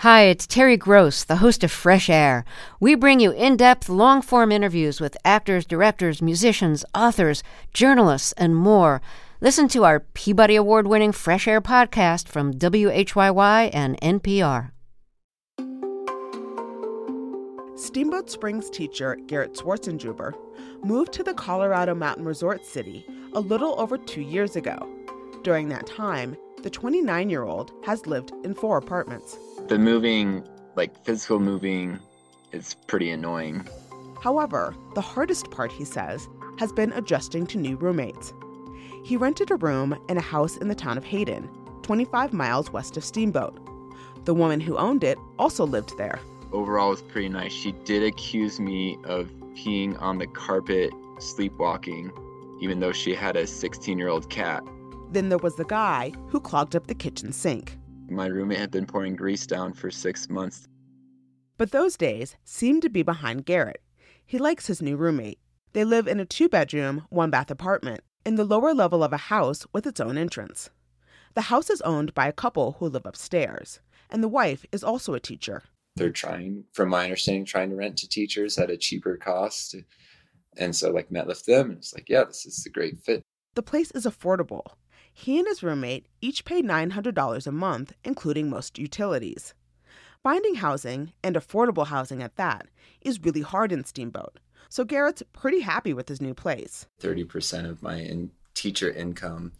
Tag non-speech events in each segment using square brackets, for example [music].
Hi, it's Terry Gross, the host of Fresh Air. We bring you in depth, long form interviews with actors, directors, musicians, authors, journalists, and more. Listen to our Peabody Award winning Fresh Air podcast from WHYY and NPR. Steamboat Springs teacher Garrett Schwarzenjuber moved to the Colorado Mountain Resort City a little over two years ago. During that time, the 29 year old has lived in four apartments the moving, like physical moving, is pretty annoying. However, the hardest part, he says, has been adjusting to new roommates. He rented a room in a house in the town of Hayden, 25 miles west of Steamboat. The woman who owned it also lived there. Overall, it was pretty nice. She did accuse me of peeing on the carpet, sleepwalking, even though she had a 16 year old cat. Then there was the guy who clogged up the kitchen sink. My roommate had been pouring grease down for six months. But those days seem to be behind Garrett. He likes his new roommate. They live in a two bedroom, one bath apartment in the lower level of a house with its own entrance. The house is owned by a couple who live upstairs, and the wife is also a teacher. They're trying, from my understanding, trying to rent to teachers at a cheaper cost. And so, like, met with them, and it's like, yeah, this is a great fit. The place is affordable. He and his roommate each pay $900 a month, including most utilities. Finding housing, and affordable housing at that, is really hard in Steamboat, so Garrett's pretty happy with his new place. 30% of my in- teacher income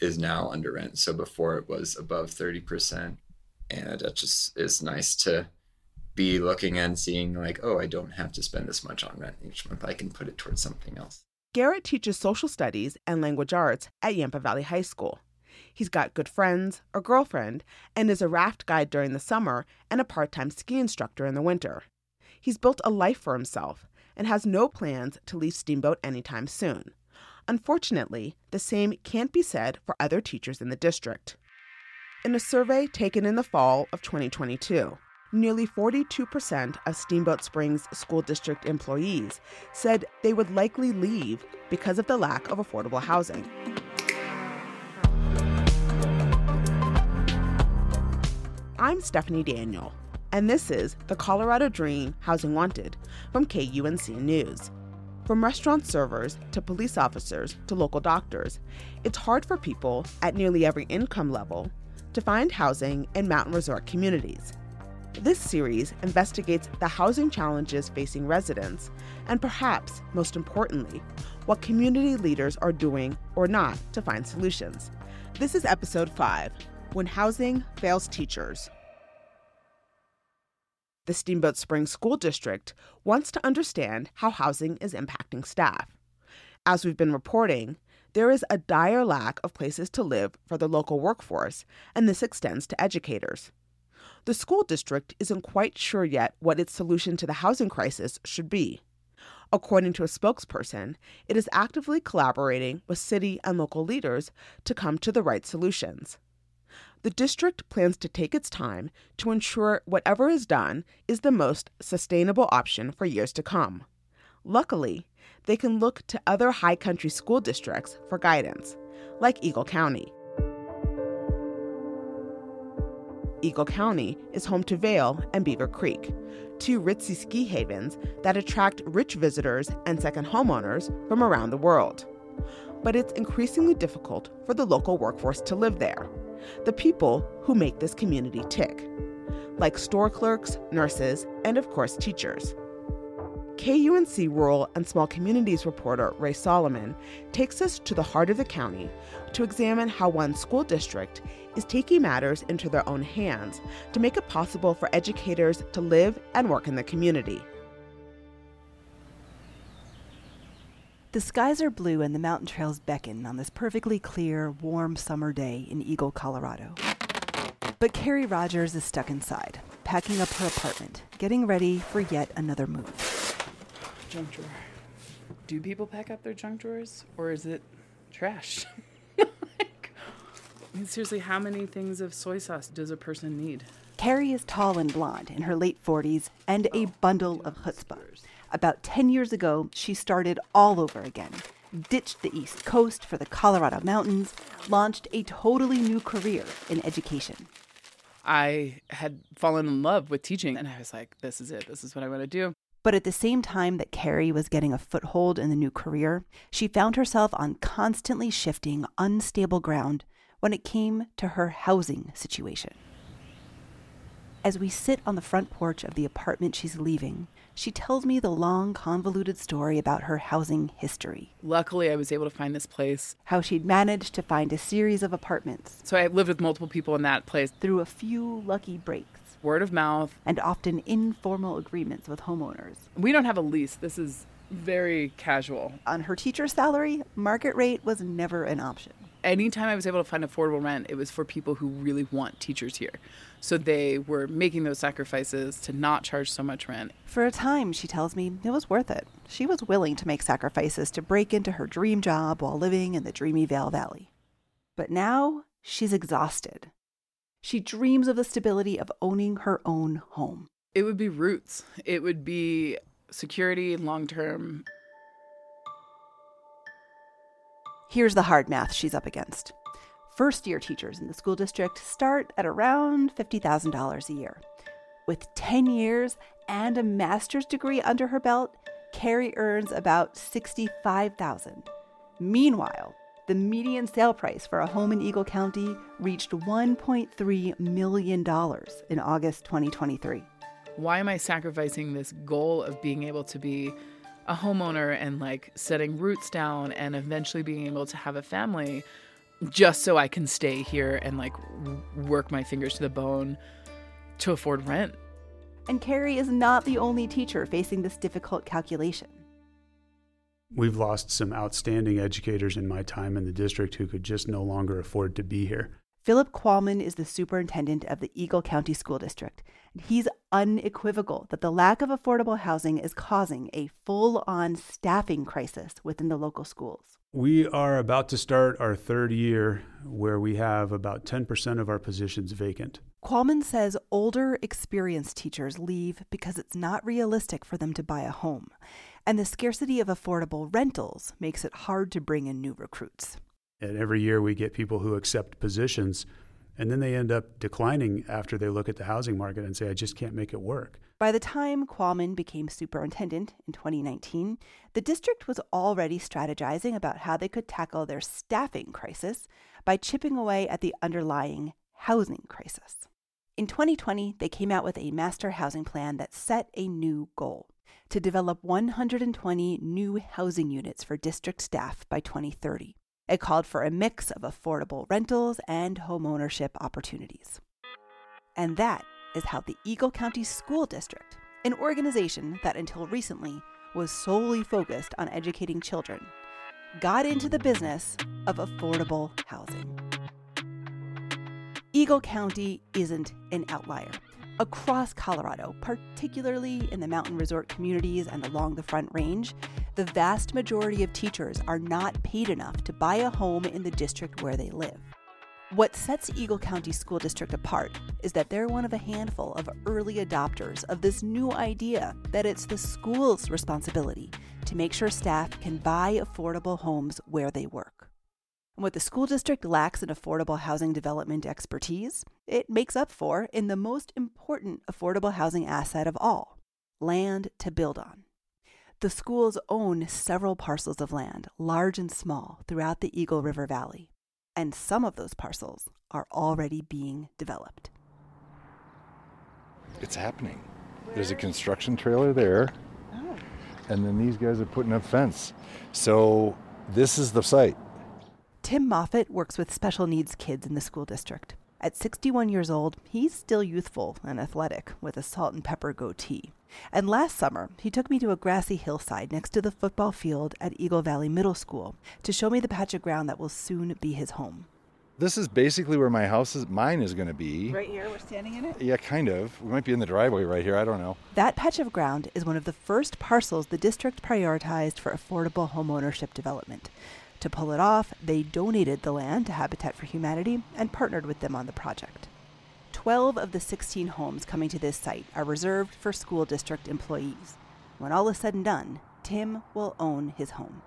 is now under rent. So before it was above 30%. And that just is nice to be looking and seeing, like, oh, I don't have to spend this much on rent each month. I can put it towards something else. Garrett teaches social studies and language arts at Yampa Valley High School. He's got good friends, a girlfriend, and is a raft guide during the summer and a part time ski instructor in the winter. He's built a life for himself and has no plans to leave Steamboat anytime soon. Unfortunately, the same can't be said for other teachers in the district. In a survey taken in the fall of 2022, nearly 42% of Steamboat Springs School District employees said they would likely leave because of the lack of affordable housing. I'm Stephanie Daniel, and this is the Colorado Dream Housing Wanted from KUNC News. From restaurant servers to police officers to local doctors, it's hard for people at nearly every income level to find housing in mountain resort communities. This series investigates the housing challenges facing residents, and perhaps most importantly, what community leaders are doing or not to find solutions. This is episode 5 When Housing Fails Teachers. The Steamboat Springs School District wants to understand how housing is impacting staff. As we've been reporting, there is a dire lack of places to live for the local workforce, and this extends to educators. The school district isn't quite sure yet what its solution to the housing crisis should be. According to a spokesperson, it is actively collaborating with city and local leaders to come to the right solutions. The district plans to take its time to ensure whatever is done is the most sustainable option for years to come. Luckily, they can look to other high country school districts for guidance, like Eagle County. Eagle County is home to Vail and Beaver Creek, two ritzy ski havens that attract rich visitors and second homeowners from around the world. But it's increasingly difficult for the local workforce to live there, the people who make this community tick, like store clerks, nurses, and of course, teachers. KUNC Rural and Small Communities reporter Rae Solomon takes us to the heart of the county to examine how one school district is taking matters into their own hands to make it possible for educators to live and work in the community. The skies are blue and the mountain trails beckon on this perfectly clear, warm summer day in Eagle, Colorado. But Carrie Rogers is stuck inside, packing up her apartment, getting ready for yet another move junk drawer. Do people pack up their junk drawers or is it trash? [laughs] like, I mean, seriously, how many things of soy sauce does a person need? Carrie is tall and blonde, in her late 40s, and a oh, bundle of chutzpah. About 10 years ago, she started all over again, ditched the East Coast for the Colorado mountains, launched a totally new career in education. I had fallen in love with teaching and I was like, this is it. This is what I want to do. But at the same time that Carrie was getting a foothold in the new career, she found herself on constantly shifting, unstable ground when it came to her housing situation. As we sit on the front porch of the apartment she's leaving, she tells me the long, convoluted story about her housing history. Luckily, I was able to find this place. How she'd managed to find a series of apartments. So I lived with multiple people in that place. Through a few lucky breaks. Word of mouth. And often informal agreements with homeowners. We don't have a lease. This is very casual. On her teacher's salary, market rate was never an option anytime I was able to find affordable rent, it was for people who really want teachers here. So they were making those sacrifices to not charge so much rent. For a time, she tells me, it was worth it. She was willing to make sacrifices to break into her dream job while living in the dreamy Vail Valley. But now she's exhausted. She dreams of the stability of owning her own home. It would be roots. It would be security long term Here's the hard math she's up against. First year teachers in the school district start at around $50,000 a year. With 10 years and a master's degree under her belt, Carrie earns about 65,000. Meanwhile, the median sale price for a home in Eagle County reached $1.3 million in August 2023. Why am I sacrificing this goal of being able to be a homeowner and like setting roots down and eventually being able to have a family just so I can stay here and like work my fingers to the bone to afford rent. And Carrie is not the only teacher facing this difficult calculation. We've lost some outstanding educators in my time in the district who could just no longer afford to be here. Philip Qualman is the superintendent of the Eagle County School District. He's unequivocal that the lack of affordable housing is causing a full on staffing crisis within the local schools. We are about to start our third year where we have about 10% of our positions vacant. Qualman says older, experienced teachers leave because it's not realistic for them to buy a home, and the scarcity of affordable rentals makes it hard to bring in new recruits. And every year we get people who accept positions and then they end up declining after they look at the housing market and say, I just can't make it work. By the time Qualman became superintendent in 2019, the district was already strategizing about how they could tackle their staffing crisis by chipping away at the underlying housing crisis. In 2020, they came out with a master housing plan that set a new goal to develop 120 new housing units for district staff by 2030. It called for a mix of affordable rentals and homeownership opportunities. And that is how the Eagle County School District, an organization that until recently was solely focused on educating children, got into the business of affordable housing. Eagle County isn't an outlier. Across Colorado, particularly in the mountain resort communities and along the Front Range, the vast majority of teachers are not paid enough to buy a home in the district where they live. What sets Eagle County School District apart is that they're one of a handful of early adopters of this new idea that it's the school's responsibility to make sure staff can buy affordable homes where they work. And what the school district lacks in affordable housing development expertise, it makes up for in the most important affordable housing asset of all land to build on. The schools own several parcels of land, large and small, throughout the Eagle River Valley, and some of those parcels are already being developed. It's happening. There's a construction trailer there, oh. and then these guys are putting up fence. So this is the site. Tim Moffat works with special needs kids in the school district. At 61 years old, he's still youthful and athletic with a salt and pepper goatee. And last summer, he took me to a grassy hillside next to the football field at Eagle Valley Middle School to show me the patch of ground that will soon be his home. This is basically where my house is, mine is going to be. Right here, we're standing in it? Yeah, kind of. We might be in the driveway right here, I don't know. That patch of ground is one of the first parcels the district prioritized for affordable homeownership development. To pull it off, they donated the land to Habitat for Humanity and partnered with them on the project. 12 of the 16 homes coming to this site are reserved for school district employees. When all is said and done, Tim will own his home.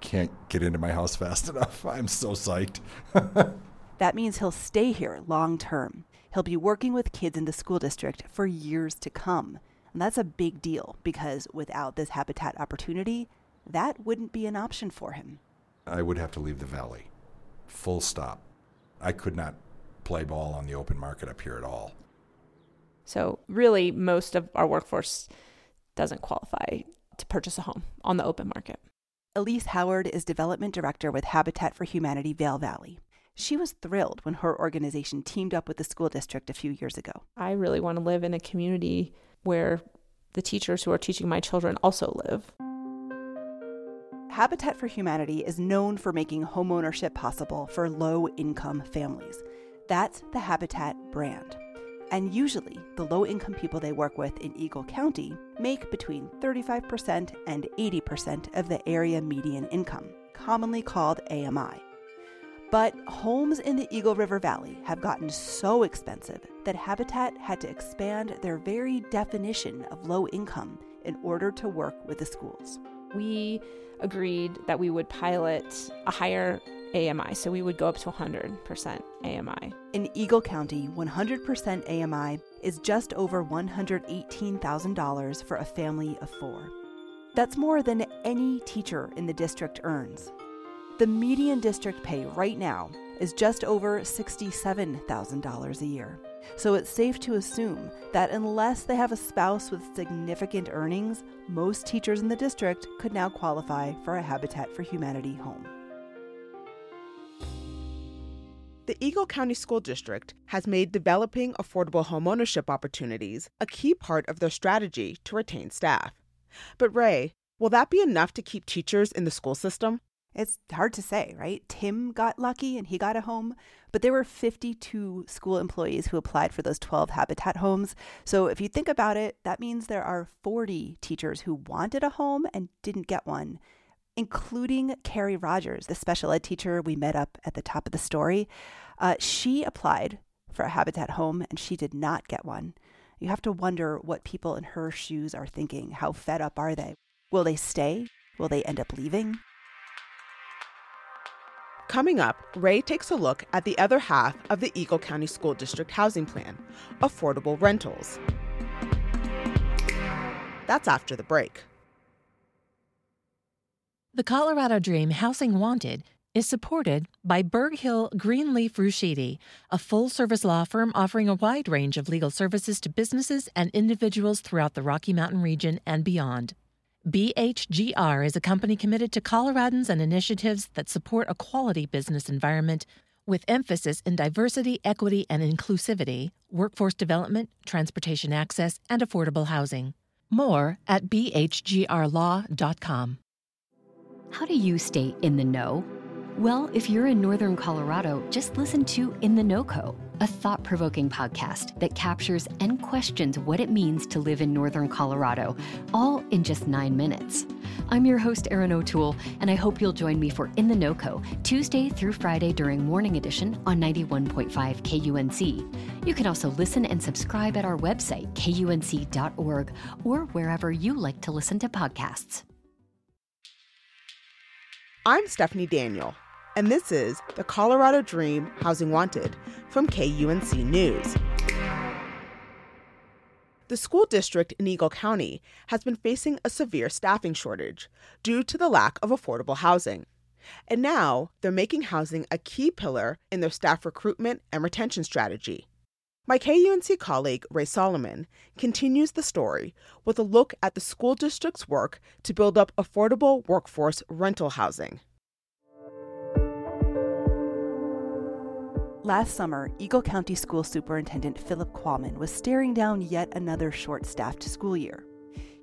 Can't get into my house fast [laughs] enough. I'm so psyched. [laughs] That means he'll stay here long term. He'll be working with kids in the school district for years to come. And that's a big deal because without this habitat opportunity, that wouldn't be an option for him. I would have to leave the valley. Full stop. I could not play ball on the open market up here at all. So, really, most of our workforce doesn't qualify to purchase a home on the open market. Elise Howard is development director with Habitat for Humanity Vail Valley. She was thrilled when her organization teamed up with the school district a few years ago. I really want to live in a community where the teachers who are teaching my children also live. Habitat for Humanity is known for making homeownership possible for low income families. That's the Habitat brand. And usually, the low income people they work with in Eagle County make between 35% and 80% of the area median income, commonly called AMI. But homes in the Eagle River Valley have gotten so expensive that Habitat had to expand their very definition of low income in order to work with the schools. We agreed that we would pilot a higher AMI, so we would go up to 100% AMI. In Eagle County, 100% AMI is just over $118,000 for a family of four. That's more than any teacher in the district earns. The median district pay right now is just over $67,000 a year. So it's safe to assume that unless they have a spouse with significant earnings, most teachers in the district could now qualify for a Habitat for Humanity home. The Eagle County School District has made developing affordable homeownership opportunities a key part of their strategy to retain staff. But, Rae, will that be enough to keep teachers in the school system? It's hard to say, right? Tim got lucky and he got a home, but there were 52 school employees who applied for those 12 Habitat homes. So if you think about it, that means there are 40 teachers who wanted a home and didn't get one, including Carrie Rogers, the special ed teacher we met up at the top of the story. Uh, she applied for a Habitat home and she did not get one. You have to wonder what people in her shoes are thinking. How fed up are they? Will they stay? Will they end up leaving? Coming up, Rae takes a look at the other half of the Eagle County School District housing plan affordable rentals. That's after the break. The Colorado Dream Housing Wanted is supported by Berg Hill Greenleaf Ruscitti, a full service law firm offering a wide range of legal services to businesses and individuals throughout the Rocky Mountain region and beyond. BHGR is a company committed to Coloradans and initiatives that support a quality business environment with emphasis in diversity, equity, and inclusivity, workforce development, transportation access, and affordable housing. More at bhgrlaw.com. How do you stay in the know? Well, if you're in Northern Colorado, just listen to In the NoCo, a thought provoking podcast that captures and questions what it means to live in Northern Colorado, all in just nine minutes. I'm your host, Erin O'Toole, and I hope you'll join me for In the NoCo, Tuesday through Friday during Morning Edition on 91.5 KUNC. You can also listen and subscribe at our website, kunc.org, or wherever you like to listen to podcasts. I'm Stephanie Daniel, and this is the Colorado Dream Housing Wanted from KUNC News. The school district in Eagle County has been facing a severe staffing shortage due to the lack of affordable housing. And now they're making housing a key pillar in their staff recruitment and retention strategy. My KUNC colleague, Rae Solomon, continues the story with a look at the school district's work to build up affordable workforce rental housing. Last summer, Eagle County School Superintendent Philip Qualman was staring down yet another short staffed school year.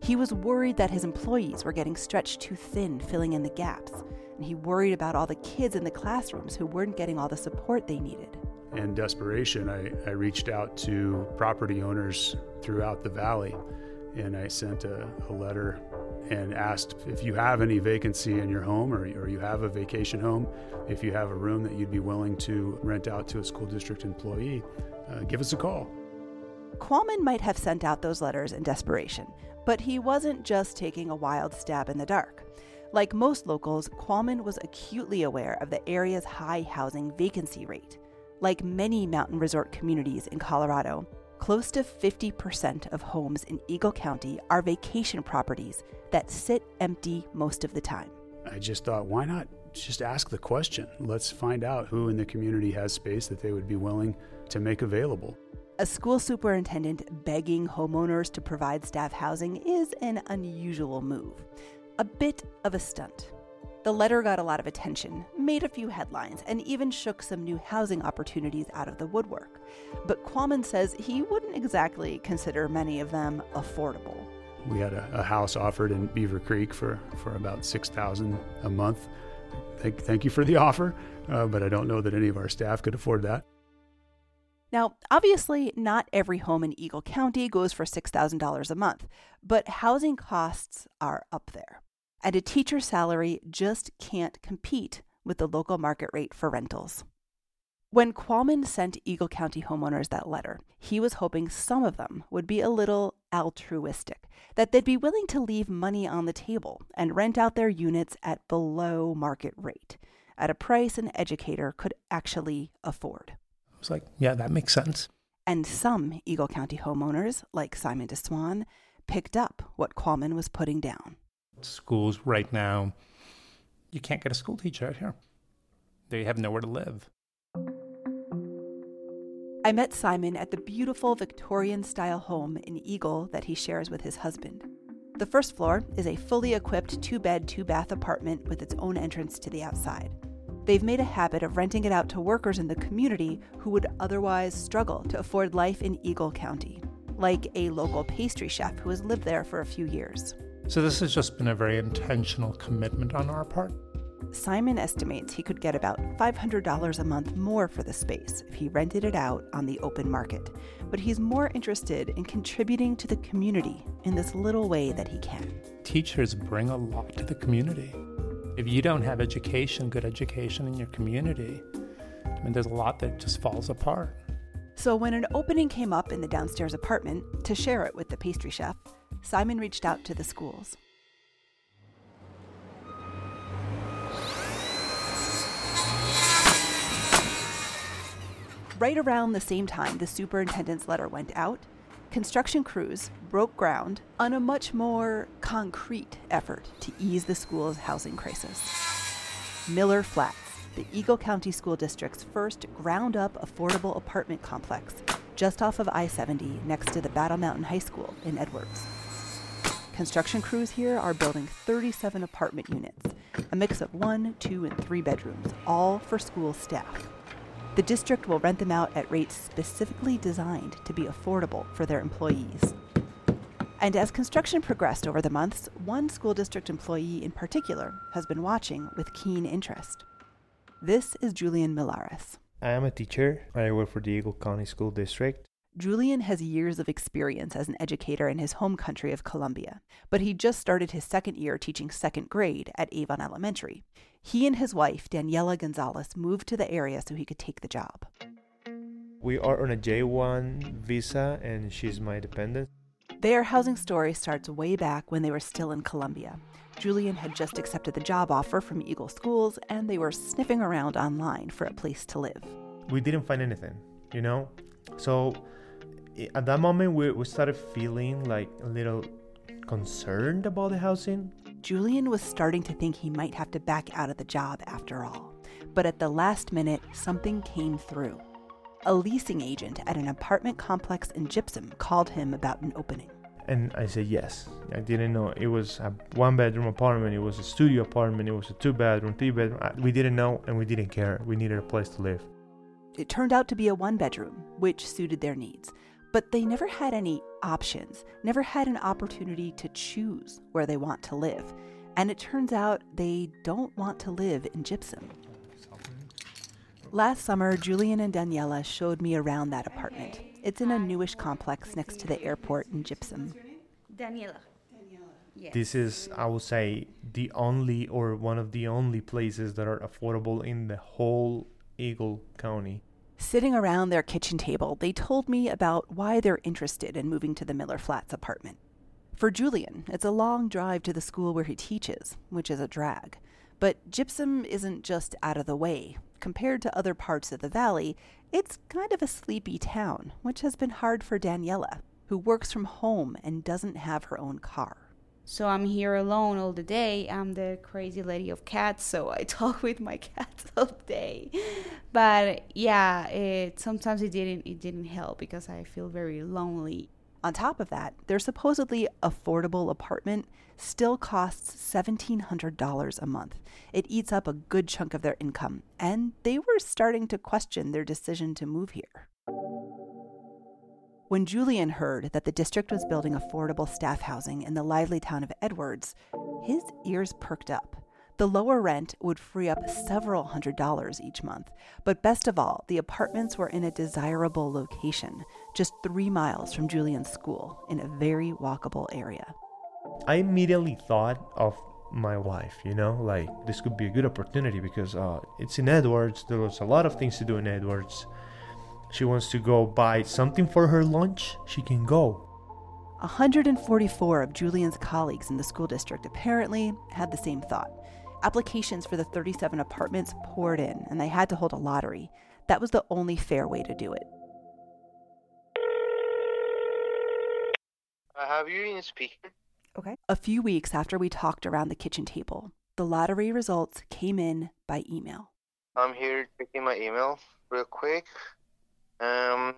He was worried that his employees were getting stretched too thin, filling in the gaps, and he worried about all the kids in the classrooms who weren't getting all the support they needed. In desperation, I, I reached out to property owners throughout the valley and I sent a, a letter and asked if you have any vacancy in your home or, or you have a vacation home, if you have a room that you'd be willing to rent out to a school district employee, uh, give us a call. Qualman might have sent out those letters in desperation, but he wasn't just taking a wild stab in the dark. Like most locals, Qualman was acutely aware of the area's high housing vacancy rate. Like many mountain resort communities in Colorado, close to 50% of homes in Eagle County are vacation properties that sit empty most of the time. I just thought, why not just ask the question? Let's find out who in the community has space that they would be willing to make available. A school superintendent begging homeowners to provide staff housing is an unusual move, a bit of a stunt. The letter got a lot of attention, made a few headlines, and even shook some new housing opportunities out of the woodwork. But Qualman says he wouldn't exactly consider many of them affordable. We had a, a house offered in Beaver Creek for, for about 6000 a month. Thank, thank you for the [laughs] offer, uh, but I don't know that any of our staff could afford that. Now, obviously, not every home in Eagle County goes for $6,000 a month, but housing costs are up there. And a teacher's salary just can't compete with the local market rate for rentals. When Qualman sent Eagle County homeowners that letter, he was hoping some of them would be a little altruistic, that they'd be willing to leave money on the table and rent out their units at below market rate, at a price an educator could actually afford was like, yeah, that makes sense. And some Eagle County homeowners, like Simon DeSwan, picked up what Qualman was putting down. Schools right now, you can't get a school teacher out here. They have nowhere to live. I met Simon at the beautiful Victorian style home in Eagle that he shares with his husband. The first floor is a fully equipped two bed, two bath apartment with its own entrance to the outside. They've made a habit of renting it out to workers in the community who would otherwise struggle to afford life in Eagle County, like a local pastry chef who has lived there for a few years. So, this has just been a very intentional commitment on our part. Simon estimates he could get about $500 a month more for the space if he rented it out on the open market, but he's more interested in contributing to the community in this little way that he can. Teachers bring a lot to the community. If you don't have education, good education in your community, I mean, there's a lot that just falls apart. So, when an opening came up in the downstairs apartment to share it with the pastry chef, Simon reached out to the schools. Right around the same time the superintendent's letter went out, construction crews broke ground on a much more concrete effort to ease the school's housing crisis. Miller Flats, the Eagle County School District's first ground up affordable apartment complex, just off of I 70 next to the Battle Mountain High School in Edwards. Construction crews here are building 37 apartment units, a mix of one, two, and three bedrooms, all for school staff. The district will rent them out at rates specifically designed to be affordable for their employees. And as construction progressed over the months, one school district employee in particular has been watching with keen interest. This is Julian Milares. I am a teacher. I work for the Eagle County School District. Julian has years of experience as an educator in his home country of Colombia, but he just started his second year teaching second grade at Avon Elementary. He and his wife, Daniela Gonzalez, moved to the area so he could take the job. We are on a J1 visa, and she's my dependent. Their housing story starts way back when they were still in Colombia. Julian had just accepted the job offer from Eagle Schools, and they were sniffing around online for a place to live. We didn't find anything, you know? So at that moment we, we started feeling like a little concerned about the housing julian was starting to think he might have to back out of the job after all but at the last minute something came through a leasing agent at an apartment complex in gypsum called him about an opening and I said yes. I didn't know it was a one bedroom apartment, it was a studio apartment, it was a two bedroom, three bedroom. Uh, we didn't know and we didn't care. We needed a place to live. It turned out to be a one bedroom, which suited their needs but they never had any options, never had an opportunity to choose where they want to live. And it turns out they don't want to live in Gypsum. Last summer, Julian and Daniela showed me around that apartment. It's in a newish complex next to the airport in Gypsum. Daniela. Yes. This is, I would say, the only or one of the only places that are affordable in the whole Eagle County. Sitting around their kitchen table, they told me about why they're interested in moving to the Miller Flats apartment. For Julian, it's a long drive to the school where he teaches, which is a drag. But gypsum isn't just out of the way. Compared to other parts of the valley, it's kind of a sleepy town, which has been hard for Daniela, who works from home and doesn't have her own car. So I'm here alone all the day. I'm the crazy lady of cats, so I [laughs] talk with my cats all day. But yeah, it sometimes it didn't it didn't help because I feel very lonely. On top of that, their supposedly affordable apartment still costs $1,700 a month. It eats up a good chunk of their income, and they were starting to question their decision to move here. When Julian heard that the district was building affordable staff housing in the lively town of Edwards, his ears perked up. The lower rent would free up several hundred dollars each month. But best of all, the apartments were in a desirable location, just three miles from Julian's school, in a very walkable area. I immediately thought of my wife, you know, like this could be a good opportunity because uh, it's in Edwards. There was a lot of things to do in Edwards. She wants to go buy something for her lunch. She can go. 144 of Julian's colleagues in the school district apparently had the same thought. Applications for the 37 apartments poured in, and they had to hold a lottery. That was the only fair way to do it. I have you in speaker. Okay. A few weeks after we talked around the kitchen table, the lottery results came in by email. I'm here checking my email real quick. Um,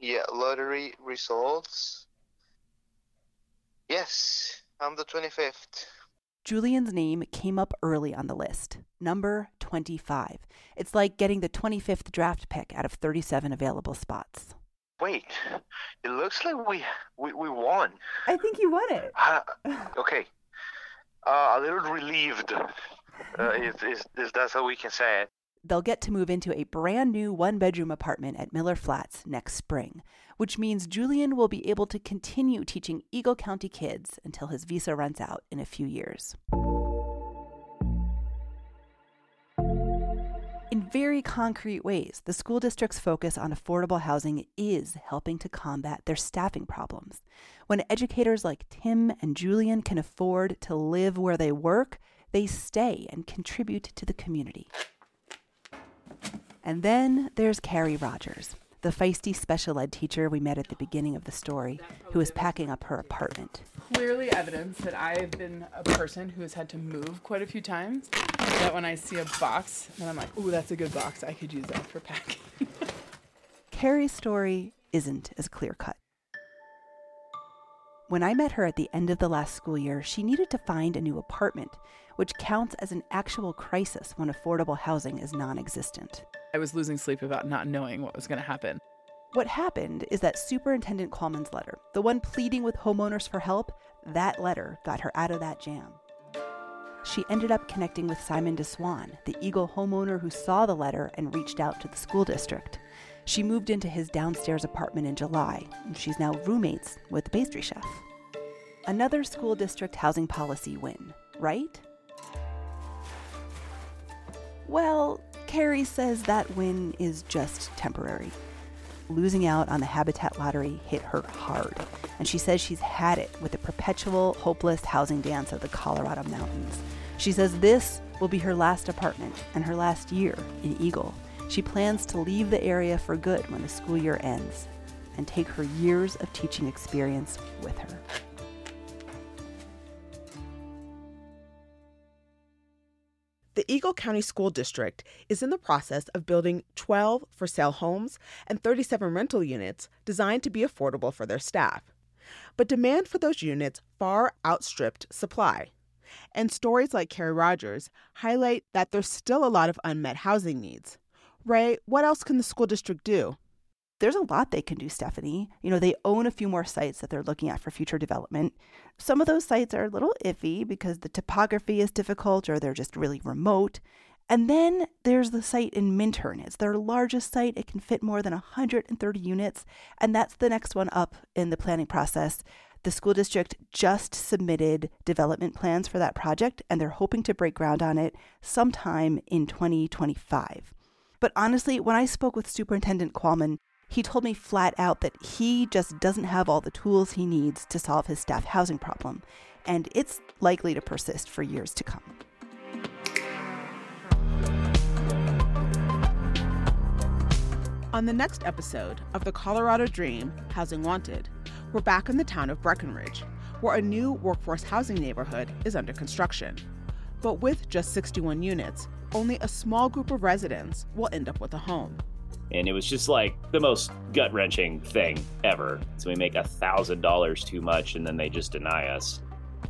yeah, lottery results. Yes, I'm the 25th. Julian's name came up early on the list, number 25. It's like getting the 25th draft pick out of 37 available spots. Wait, it looks like we we, we won. I think you won it. Uh, okay, uh, a little relieved. Uh, is, is, is that's how we can say it. They'll get to move into a brand new one bedroom apartment at Miller Flats next spring, which means Julian will be able to continue teaching Eagle County kids until his visa runs out in a few years. In very concrete ways, the school district's focus on affordable housing is helping to combat their staffing problems. When educators like Tim and Julian can afford to live where they work, they stay and contribute to the community. And then there's Carrie Rogers, the feisty special ed teacher we met at the beginning of the story, who is packing up her apartment. Clearly evidence that I've been a person who has had to move quite a few times. That when I see a box, and I'm like, ooh, that's a good box. I could use that for packing. [laughs] Carrie's story isn't as clear cut. When I met her at the end of the last school year, she needed to find a new apartment, which counts as an actual crisis when affordable housing is non existent. I was losing sleep about not knowing what was going to happen. What happened is that Superintendent Qualman's letter, the one pleading with homeowners for help, that letter got her out of that jam. She ended up connecting with Simon DeSwan, the Eagle homeowner who saw the letter and reached out to the school district. She moved into his downstairs apartment in July, and she's now roommates with the pastry chef. Another school district housing policy win, right? Well, Carrie says that win is just temporary. Losing out on the Habitat lottery hit her hard, and she says she's had it with the perpetual, hopeless housing dance of the Colorado mountains. She says this will be her last apartment and her last year in Eagle. She plans to leave the area for good when the school year ends and take her years of teaching experience with her. The Eagle County School District is in the process of building 12 for sale homes and 37 rental units designed to be affordable for their staff. But demand for those units far outstripped supply. And stories like Carrie Rogers highlight that there's still a lot of unmet housing needs. Rae, what else can the school district do? There's a lot they can do, Stephanie. You know, they own a few more sites that they're looking at for future development. Some of those sites are a little iffy because the topography is difficult or they're just really remote. And then there's the site in Minturn. It's their largest site. It can fit more than 130 units. And that's the next one up in the planning process. The school district just submitted development plans for that project, and they're hoping to break ground on it sometime in 2025. But honestly, when I spoke with Superintendent Qualman, he told me flat out that he just doesn't have all the tools he needs to solve his staff housing problem, and it's likely to persist for years to come. On the next episode of The Colorado Dream Housing Wanted, we're back in the town of Breckenridge, where a new workforce housing neighborhood is under construction. But with just 61 units, only a small group of residents will end up with a home. And it was just like the most gut wrenching thing ever. So we make a thousand dollars too much and then they just deny us.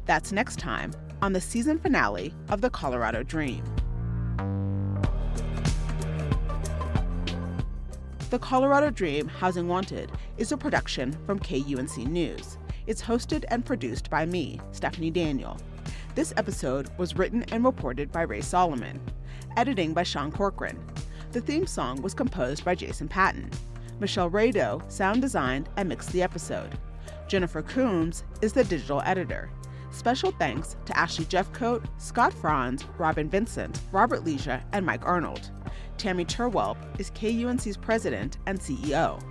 That's next time on the season finale of The Colorado Dream. The Colorado Dream Housing Wanted is a production from KUNC News. It's hosted and produced by me, Stephanie Daniel. This episode was written and reported by Rae Solomon. Editing by Sean Corcoran. The theme song was composed by Jason Patton. Michelle Rado sound designed and mixed the episode. Jennifer Coombs is the digital editor. Special thanks to Ashley Jeffcoat, Scott Franz, Robin Vincent, Robert Leisha, and Mike Arnold. Tammy Terwelp is KUNC's president and CEO.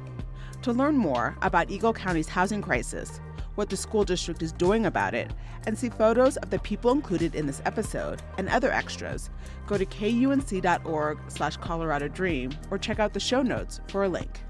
To learn more about Eagle County's housing crisis, what the school district is doing about it, and see photos of the people included in this episode and other extras, go to kunc.org slash Colorado Dream or check out the show notes for a link.